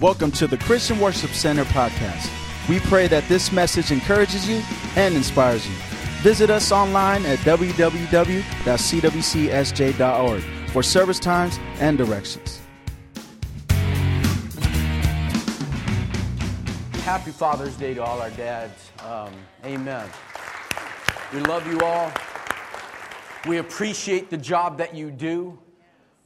Welcome to the Christian Worship Center podcast. We pray that this message encourages you and inspires you. Visit us online at www.cwcsj.org for service times and directions. Happy Father's Day to all our dads. Um, amen. We love you all. We appreciate the job that you do.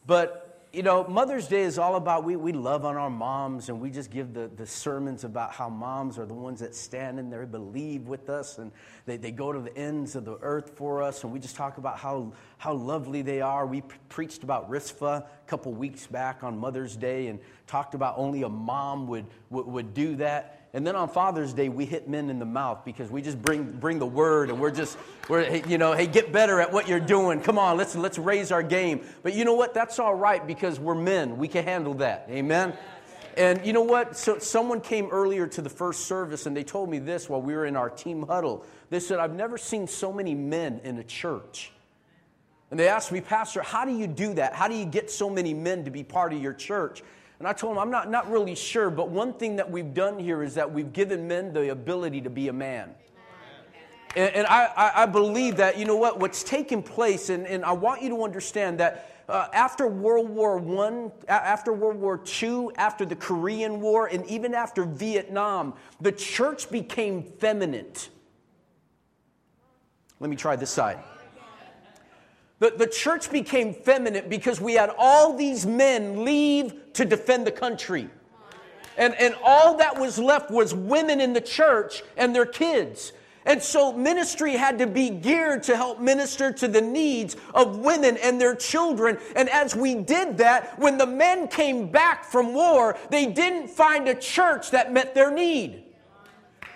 But you know, Mother's Day is all about we, we love on our moms and we just give the, the sermons about how moms are the ones that stand in there, believe with us, and they, they go to the ends of the earth for us. And we just talk about how, how lovely they are. We pre- preached about Rizpah a couple weeks back on Mother's Day and talked about only a mom would, would, would do that. And then on Father's Day, we hit men in the mouth because we just bring, bring the word and we're just, we're, you know, hey, get better at what you're doing. Come on, let's, let's raise our game. But you know what? That's all right because we're men. We can handle that. Amen? And you know what? So someone came earlier to the first service and they told me this while we were in our team huddle. They said, I've never seen so many men in a church. And they asked me, Pastor, how do you do that? How do you get so many men to be part of your church? And I told them, I'm not, not really sure, but one thing that we've done here is that we've given men the ability to be a man. And, I, I, believe that, you know what, what's taken place, and, and I want you to understand that uh, after World War I, after World War II, after the Korean War, and even after Vietnam, the church became feminine. Let me try this side. The, the church became feminine because we had all these men leave to defend the country. And, and all that was left was women in the church and their kids. And so ministry had to be geared to help minister to the needs of women and their children. And as we did that, when the men came back from war, they didn't find a church that met their need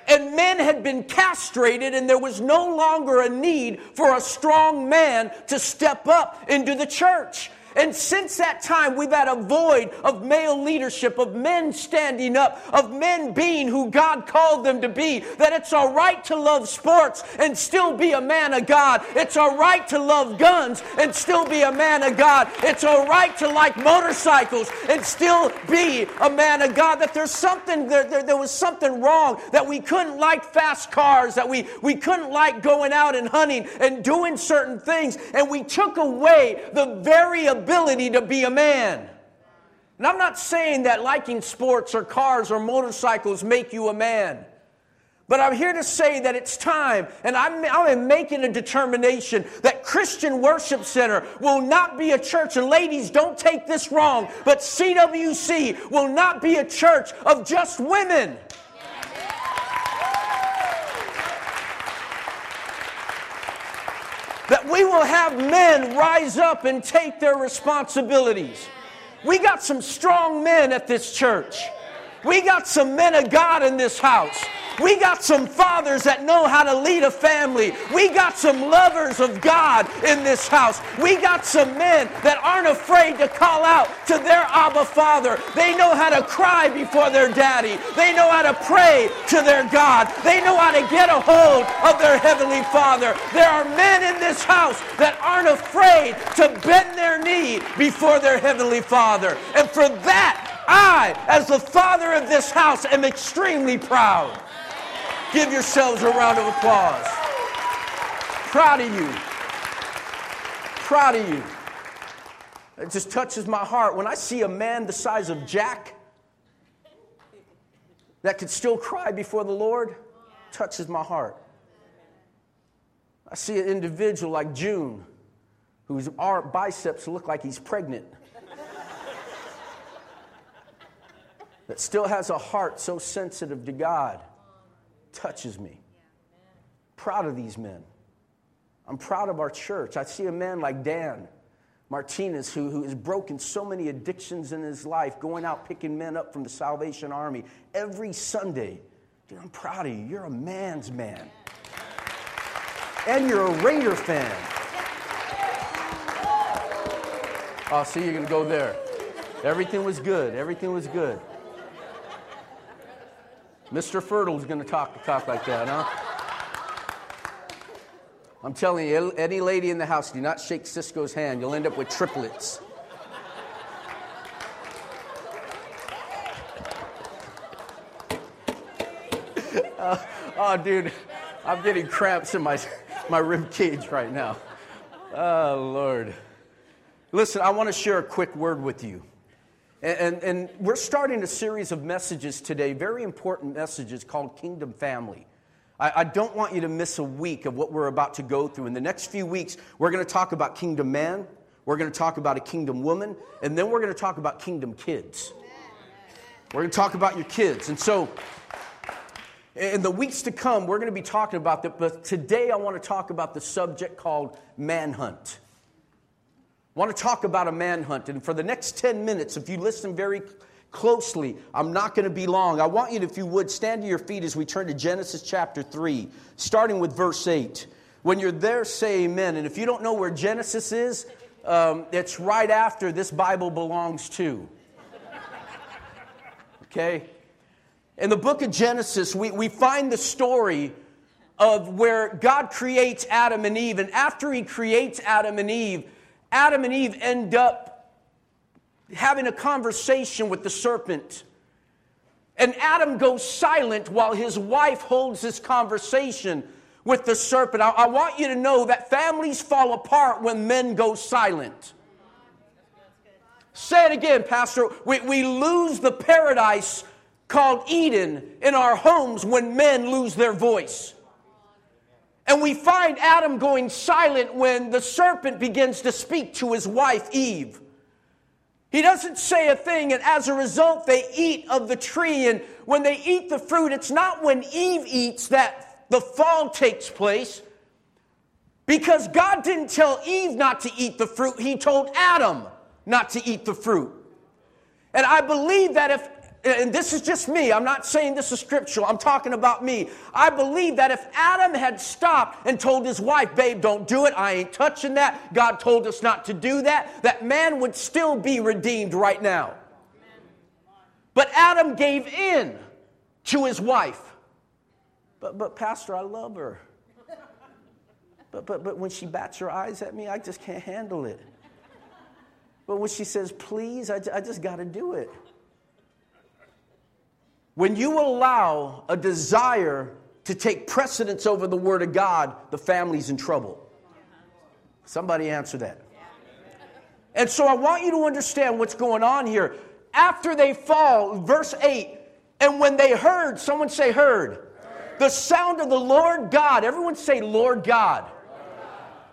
and men had been castrated, and there was no longer a need for a strong man to step up into the church. And since that time, we've had a void of male leadership, of men standing up, of men being who God called them to be. That it's all right to love sports and still be a man of God. It's all right to love guns and still be a man of God. It's all right to like motorcycles and still be a man of God. That there's something, there, there, there was something wrong, that we couldn't like fast cars, that we, we couldn't like going out and hunting and doing certain things. And we took away the very ability ability to be a man. And I'm not saying that liking sports or cars or motorcycles make you a man. But I'm here to say that it's time, and I'm, I'm making a determination that Christian Worship Center will not be a church, and ladies, don't take this wrong, but CWC will not be a church of just women. We will have men rise up and take their responsibilities. We got some strong men at this church. We got some men of God in this house. We got some fathers that know how to lead a family. We got some lovers of God in this house. We got some men that aren't afraid to call out to their Abba Father. They know how to cry before their daddy. They know how to pray to their God. They know how to get a hold of their Heavenly Father. There are men in this house that aren't afraid to bend their knee before their Heavenly Father. And for that, I, as the father of this house, am extremely proud. Give yourselves a round of applause. Proud of you. Proud of you. It just touches my heart when I see a man the size of Jack that could still cry before the Lord. Touches my heart. I see an individual like June whose biceps look like he's pregnant. that still has a heart so sensitive to God touches me. Proud of these men. I'm proud of our church. I see a man like Dan Martinez who, who has broken so many addictions in his life, going out picking men up from the Salvation Army every Sunday. Dude, I'm proud of you. You're a man's man. And you're a Raider fan. Oh, see, you're going to go there. Everything was good. Everything was good. Mr. Fertle's going to talk talk like that, huh? I'm telling you, any lady in the house, do not shake Cisco's hand. You'll end up with triplets. Uh, oh, dude, I'm getting cramps in my my rib cage right now. Oh, Lord. Listen, I want to share a quick word with you. And, and, we're starting a series of messages today, very important messages called Kingdom Family. I, I don't want you to miss a week of what we're about to go through. In the next few weeks, we're going to talk about Kingdom Man, we're going to talk about a Kingdom Woman, and then we're going to talk about Kingdom Kids. We're going to talk about your kids. And so, in the weeks to come, we're going to be talking about that, but today I want to talk about the subject called manhunt. Want to talk about a manhunt. And for the next 10 minutes, if you listen very closely, I'm not going to be long. I want you to, if you would, stand to your feet as we turn to Genesis chapter 3, starting with verse 8. When you're there, say amen. And if you don't know where Genesis is, um, it's right after this Bible belongs to. Okay? In the book of Genesis, we, we find the story of where God creates Adam and Eve. And after he creates Adam and Eve, Adam and Eve end up having a conversation with the serpent. And Adam goes silent while his wife holds this conversation with the serpent. I, I, want you to know that families fall apart when men go silent. Say it again, Pastor. We, we lose the paradise called Eden in our homes when men lose their voice. And we find Adam going silent when the serpent begins to speak to his wife, Eve. He doesn't say a thing, and as a result, they eat of the tree. And when they eat the fruit, it's not when Eve eats that the fall takes place. Because God didn't tell Eve not to eat the fruit, He told Adam not to eat the fruit. And I believe that if and this is just me, I'm not saying this is scriptural, I'm talking about me. I believe that if Adam had stopped and told his wife, babe, don't do it, I ain't touching that, God told us not to do that, that man would still be redeemed right now. But Adam gave in to his wife. But, but Pastor, I love her. But, but, but when she bats her eyes at me, I just can't handle it. But when she says, please, I, I just got to do it. When you allow a desire to take precedence over the Word of God, the family's in trouble. Somebody answer that. And so I want you to understand what's going on here. After they fall, verse 8, and when they heard, someone say, heard, the sound of the Lord God, everyone say, Lord God.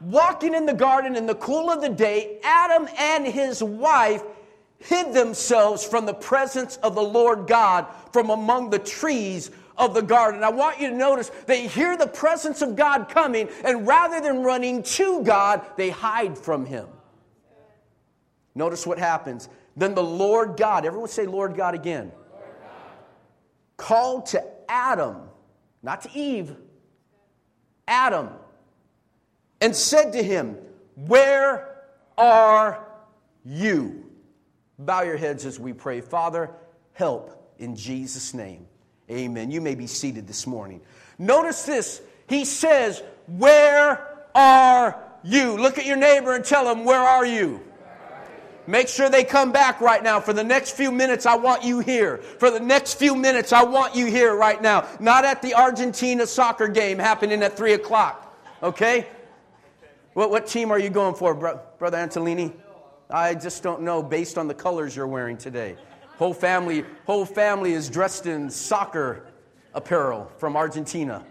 Walking in the garden in the cool of the day, Adam and his wife hid themselves from the presence of the Lord God from among the trees of the garden. I want you to notice they hear the presence of God coming, and rather than running to God, they hide from Him. Notice what happens. Then the Lord God, everyone say Lord God again, Lord God. called to Adam, not to Eve, Adam, and said to him, Where are you? Bow your heads as we pray. Father, help in Jesus' name. Amen. You may be seated this morning. Notice this. He says, Where are you? Look at your neighbor and tell him, Where are you? Make sure they come back right now. For the next few minutes, I want you here. For the next few minutes, I want you here right now. Not at the Argentina soccer game happening at 3 o'clock. Okay? What, what team are you going for, bro, Brother Antolini? I just don't know based on the colors you're wearing today. Whole family, whole family is dressed in soccer apparel from Argentina.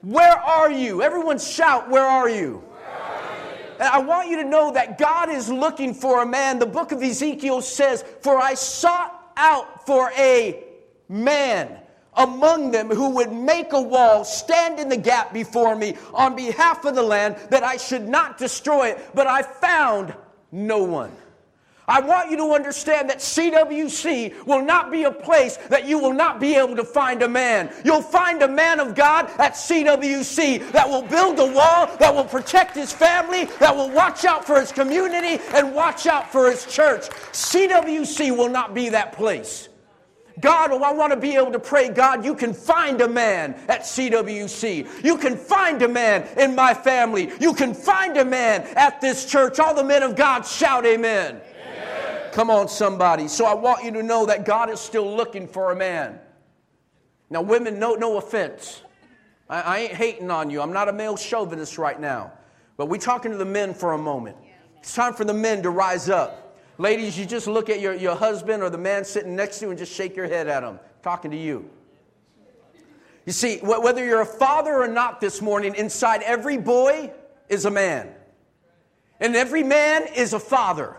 Where are you? Everyone shout, Where are you? And I want you to know that God is looking for a man. The book of Ezekiel says, For I sought out for a man among them who would make a wall, stand in the gap before me on behalf of the land, that I should not destroy it. But I found no one. I want you to understand that CWC will not be a place that you will not be able to find a man. You'll find a man of God at CWC that will build a wall, that will protect his family, that will watch out for his community, and watch out for his church. CWC will not be that place. God, oh, I want to be able to pray, God, you can find a man at CWC. You can find a man in my family. You can find a man at this church. All the men of God shout amen. amen. Come on, somebody. So I want you to know that God is still looking for a man. Now, women, no, no offense. I, I ain't hating on you. I'm not a male chauvinist right now. But we're talking to the men for a moment. It's time for the men to rise up. Ladies, you just look at your, your husband or the man sitting next to you and just shake your head at him, talking to you. You see, whether you're a father or not this morning, inside every boy is a man. And every man is a father.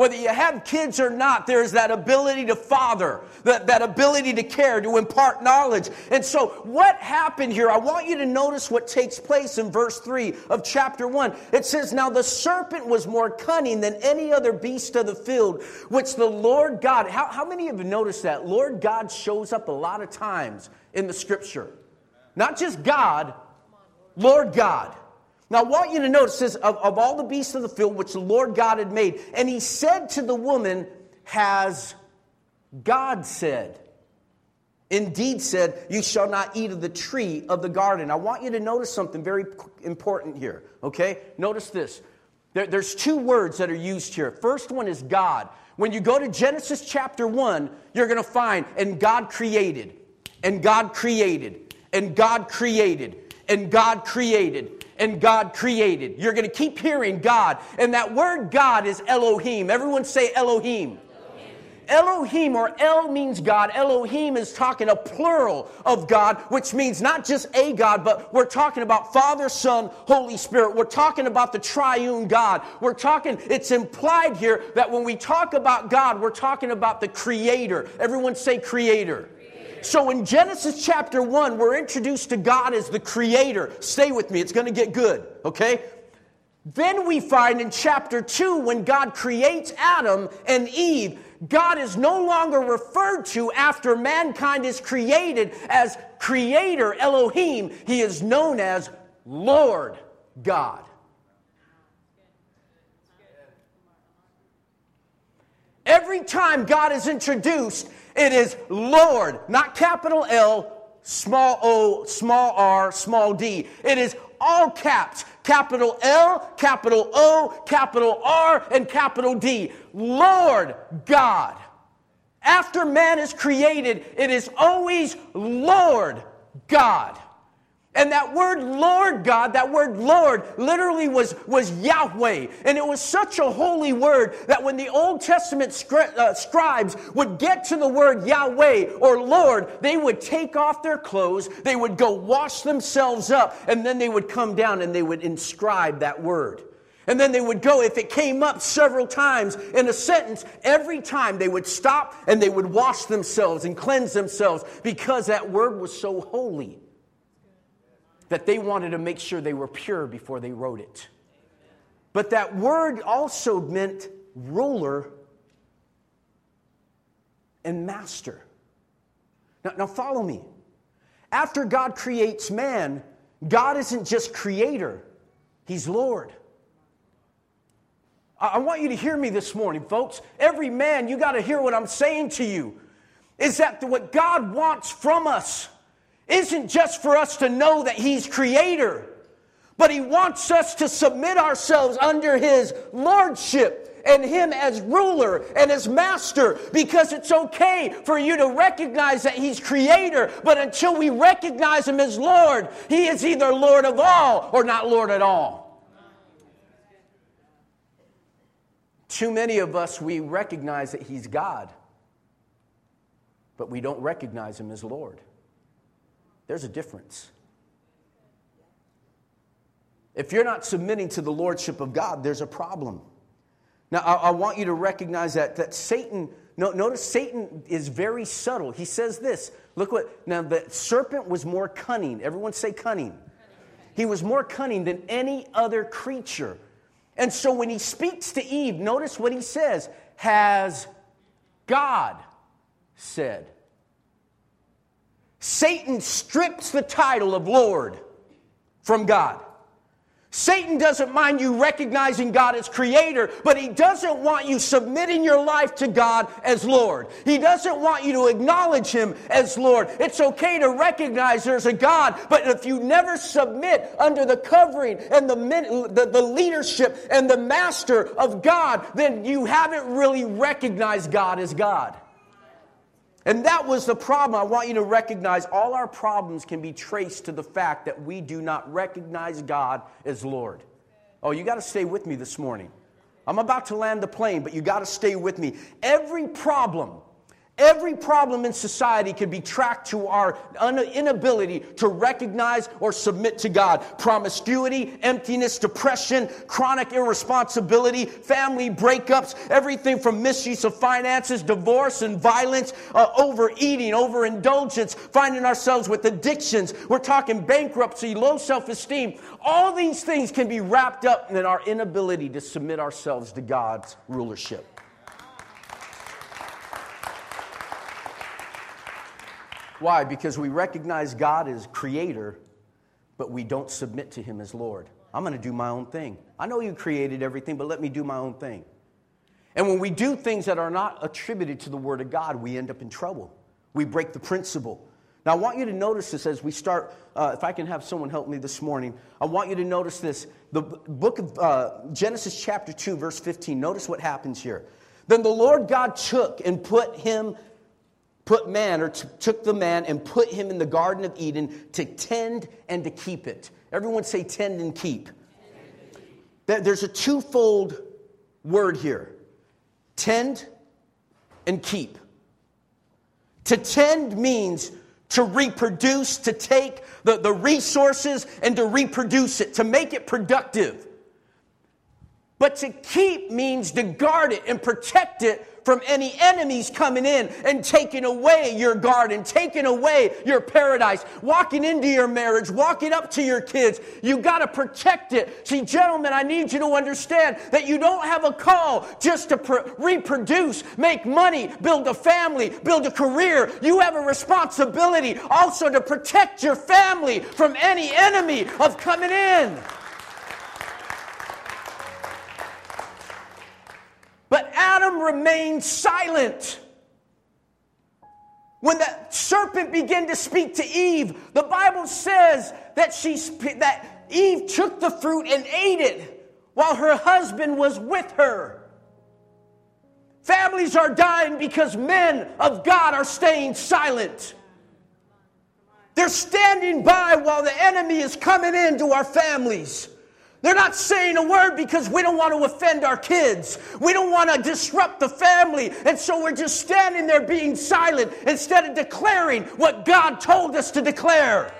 Whether you have kids or not, there's that ability to father, that, that ability to care, to impart knowledge. And so, what happened here? I want you to notice what takes place in verse 3 of chapter 1. It says, Now the serpent was more cunning than any other beast of the field, which the Lord God. How, how many of you noticed that? Lord God shows up a lot of times in the scripture. Not just God, Lord God. Now, I want you to notice this of, of all the beasts of the field which the Lord God had made, and he said to the woman, Has God said? Indeed, said, You shall not eat of the tree of the garden. I want you to notice something very important here, okay? Notice this. There, there's two words that are used here. First one is God. When you go to Genesis chapter 1, you're going to find, and God created, and God created, and God created, and God created and God created. You're going to keep hearing God. And that word God is Elohim. Everyone say Elohim. Elohim or El means God. Elohim is talking a plural of God, which means not just a God, but we're talking about Father, Son, Holy Spirit. We're talking about the triune God. We're talking, it's implied here that when we talk about God, we're talking about the Creator. Everyone say Creator. So in Genesis chapter 1, we're introduced to God as the creator. Stay with me, it's going to get good, okay? Then we find in chapter 2, when God creates Adam and Eve, God is no longer referred to after mankind is created as creator, Elohim. He is known as Lord God. Every time God is introduced, it is Lord, not capital L, small o, small r, small d. It is all caps capital L, capital O, capital R, and capital D. Lord God. After man is created, it is always Lord God. And that word Lord God, that word Lord, literally was, was Yahweh. And it was such a holy word that when the Old Testament scri- uh, scribes would get to the word Yahweh or Lord, they would take off their clothes, they would go wash themselves up, and then they would come down and they would inscribe that word. And then they would go, if it came up several times in a sentence, every time they would stop and they would wash themselves and cleanse themselves because that word was so holy that they wanted to make sure they were pure before they wrote it. But that word also meant ruler and master. Now, now follow me. After God creates man, God isn't just creator, He's Lord. I want you to hear me this morning, folks. Every man, you got to hear what I'm saying to you. Is that what God wants from us isn't just for us to know that He's creator, but He wants us to submit ourselves under His lordship and Him as ruler and as master because it's okay for you to recognize that He's creator, but until we recognize Him as Lord, He is either Lord of all or not Lord at all. Too many of us, we recognize that He's God, but we don't recognize Him as Lord. There's a difference. If you're not submitting to the lordship of God, there's a problem. Now, I, I want you to recognize that, that Satan, no, notice Satan is very subtle. He says this. Look what, now the serpent was more cunning. Everyone say cunning. He was more cunning than any other creature. And so when he speaks to Eve, notice what he says Has God said? Satan strips the title of Lord from God. Satan doesn't mind you recognizing God as creator, but he doesn't want you submitting your life to God as Lord. He doesn't want you to acknowledge him as Lord. It's okay to recognize there's a God, but if you never submit under the covering and the, the, the leadership and the master of God, then you haven't really recognized God as God. And that was the problem. I want you to recognize all our problems can be traced to the fact that we do not recognize God as Lord. Oh, you got to stay with me this morning. I'm about to land the plane, but you got to stay with me. Every problem Every problem in society can be tracked to our inability to recognize or submit to God. Promiscuity, emptiness, depression, chronic irresponsibility, family breakups, everything from misuse of finances, divorce and violence, uh, overeating, overindulgence, finding ourselves with addictions. We're talking bankruptcy, low self esteem. All these things can be wrapped up in our inability to submit ourselves to God's rulership. Why? Because we recognize God as creator, but we don't submit to him as Lord. I'm going to do my own thing. I know you created everything, but let me do my own thing. And when we do things that are not attributed to the Word of God, we end up in trouble. We break the principle. Now, I want you to notice this as we start. Uh, if I can have someone help me this morning, I want you to notice this. The book of uh, Genesis, chapter 2, verse 15. Notice what happens here. Then the Lord God took and put him put man, or t- took the man and put him in the Garden of Eden to tend and to keep it. Everyone say tend and keep. There's a twofold word here tend and keep. To tend means to reproduce, to take the, the resources and to reproduce it, to make it productive. But to keep means to guard it and protect it from any enemies coming in and taking away your garden, taking away your paradise, walking into your marriage, walking up to your kids. You got to protect it. See, gentlemen, I need you to understand that you don't have a call just to pr- reproduce, make money, build a family, build a career. You have a responsibility also to protect your family from any enemy of coming in. Adam remained silent. When the serpent began to speak to Eve, the Bible says that, she, that Eve took the fruit and ate it while her husband was with her. Families are dying because men of God are staying silent. They're standing by while the enemy is coming into our families. They're not saying a word because we don't want to offend our kids. We don't want to disrupt the family. And so we're just standing there being silent instead of declaring what God told us to declare.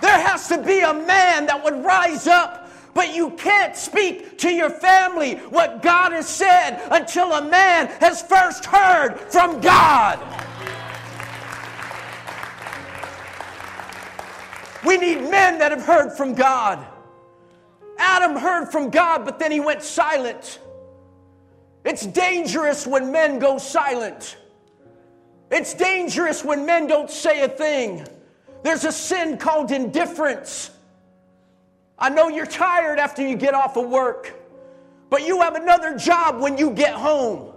There has to be a man that would rise up, but you can't speak to your family what God has said until a man has first heard from God. We need men that have heard from God. Adam heard from God, but then he went silent. It's dangerous when men go silent. It's dangerous when men don't say a thing. There's a sin called indifference. I know you're tired after you get off of work, but you have another job when you get home.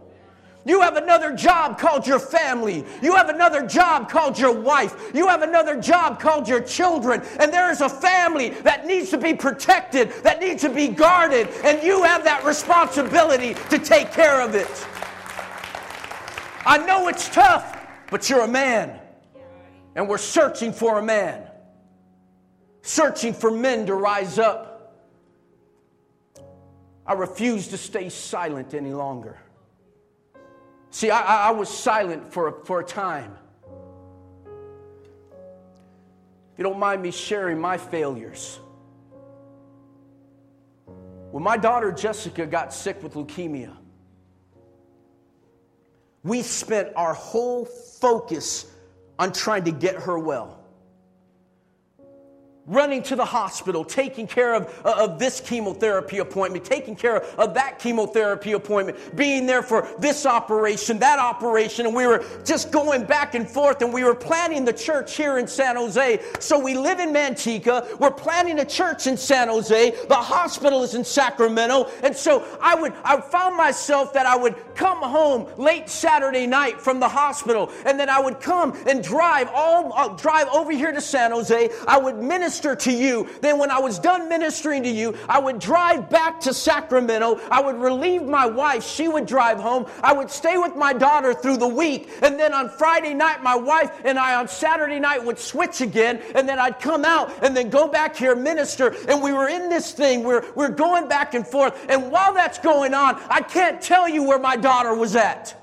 You have another job called your family. You have another job called your wife. You have another job called your children. And there is a family that needs to be protected, that needs to be guarded. And you have that responsibility to take care of it. I know it's tough, but you're a man. And we're searching for a man, searching for men to rise up. I refuse to stay silent any longer. See, I, I was silent for a, for a time. If you don't mind me sharing my failures. When my daughter Jessica got sick with leukemia, we spent our whole focus on trying to get her well running to the hospital, taking care of, uh, of this chemotherapy appointment, taking care of, that chemotherapy appointment, being there for this operation, that operation. And we were just going back and forth and we were planning the church here in San Jose. So we live in Manteca. We're planning a church in San Jose. The hospital is in Sacramento. And so I would, I found myself that I would come home late Saturday night from the hospital and then I would come and drive all, uh, drive over here to San Jose. I would minister minister to you. Then, when I was done ministering to you, I would drive back to Sacramento. I would relieve my wife. She would drive home. I would stay with my daughter through the week. And then on Friday night, my wife and I on Saturday night would switch again. And then I'd come out and then go back here, minister. And we were in this thing. We're, we're going back and forth. And while that's going on, I can't tell you where my daughter was at.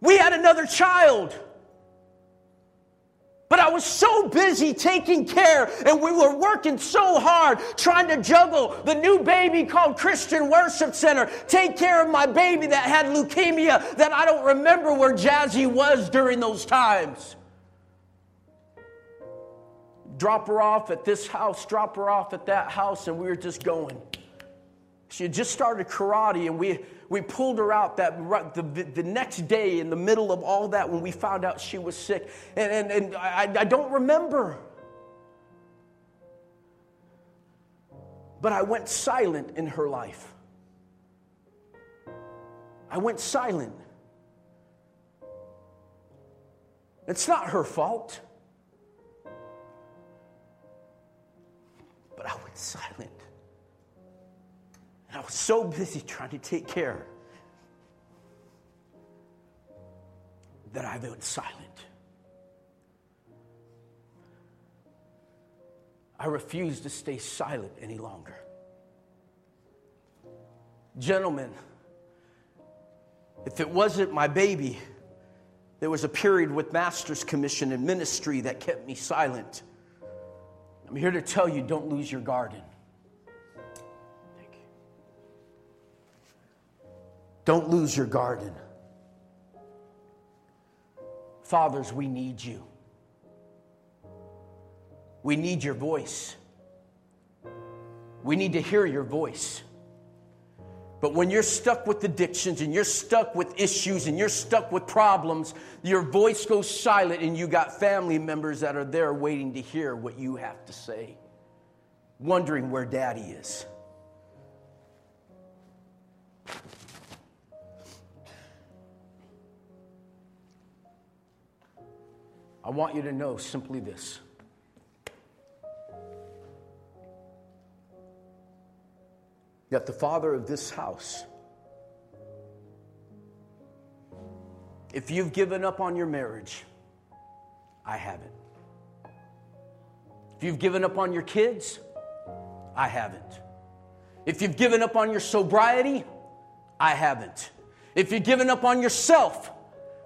We had another child. But I was so busy taking care, and we were working so hard trying to juggle the new baby called Christian Worship Center, take care of my baby that had leukemia, that I don't remember where Jazzy was during those times. Drop her off at this house, drop her off at that house, and we were just going. She had just started karate, and we we pulled her out that the, the next day in the middle of all that when we found out she was sick. And, and, and I, I don't remember. But I went silent in her life. I went silent. It's not her fault. But I went silent. I was so busy trying to take care that I went silent. I refused to stay silent any longer. Gentlemen, if it wasn't my baby, there was a period with Master's Commission and ministry that kept me silent. I'm here to tell you don't lose your garden. Don't lose your garden. Fathers, we need you. We need your voice. We need to hear your voice. But when you're stuck with addictions and you're stuck with issues and you're stuck with problems, your voice goes silent and you got family members that are there waiting to hear what you have to say, wondering where daddy is. I want you to know simply this. That the father of this house, if you've given up on your marriage, I haven't. If you've given up on your kids, I haven't. If you've given up on your sobriety, I haven't. If you've given up on yourself,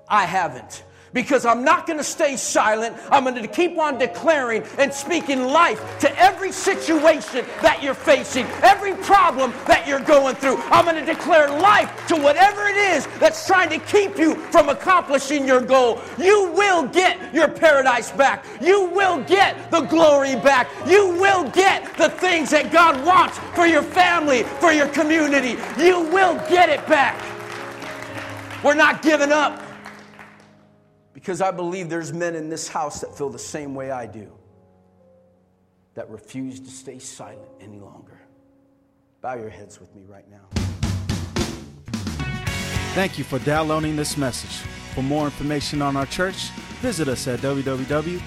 I haven't because I'm not going to stay silent. I'm going to keep on declaring and speaking life to every situation that you're facing, every problem that you're going through. I'm going to declare life to whatever it is that's trying to keep you from accomplishing your goal. You will get your paradise back. You will get the glory back. You will get the things that God wants for your family, for your community. You will get it back. We're not giving up. Because I believe there's men in this house that feel the same way I do, that refuse to stay silent any longer. Bow your heads with me right now. Thank you for downloading this message. For more information on our church, visit us at www.cwcsj.org.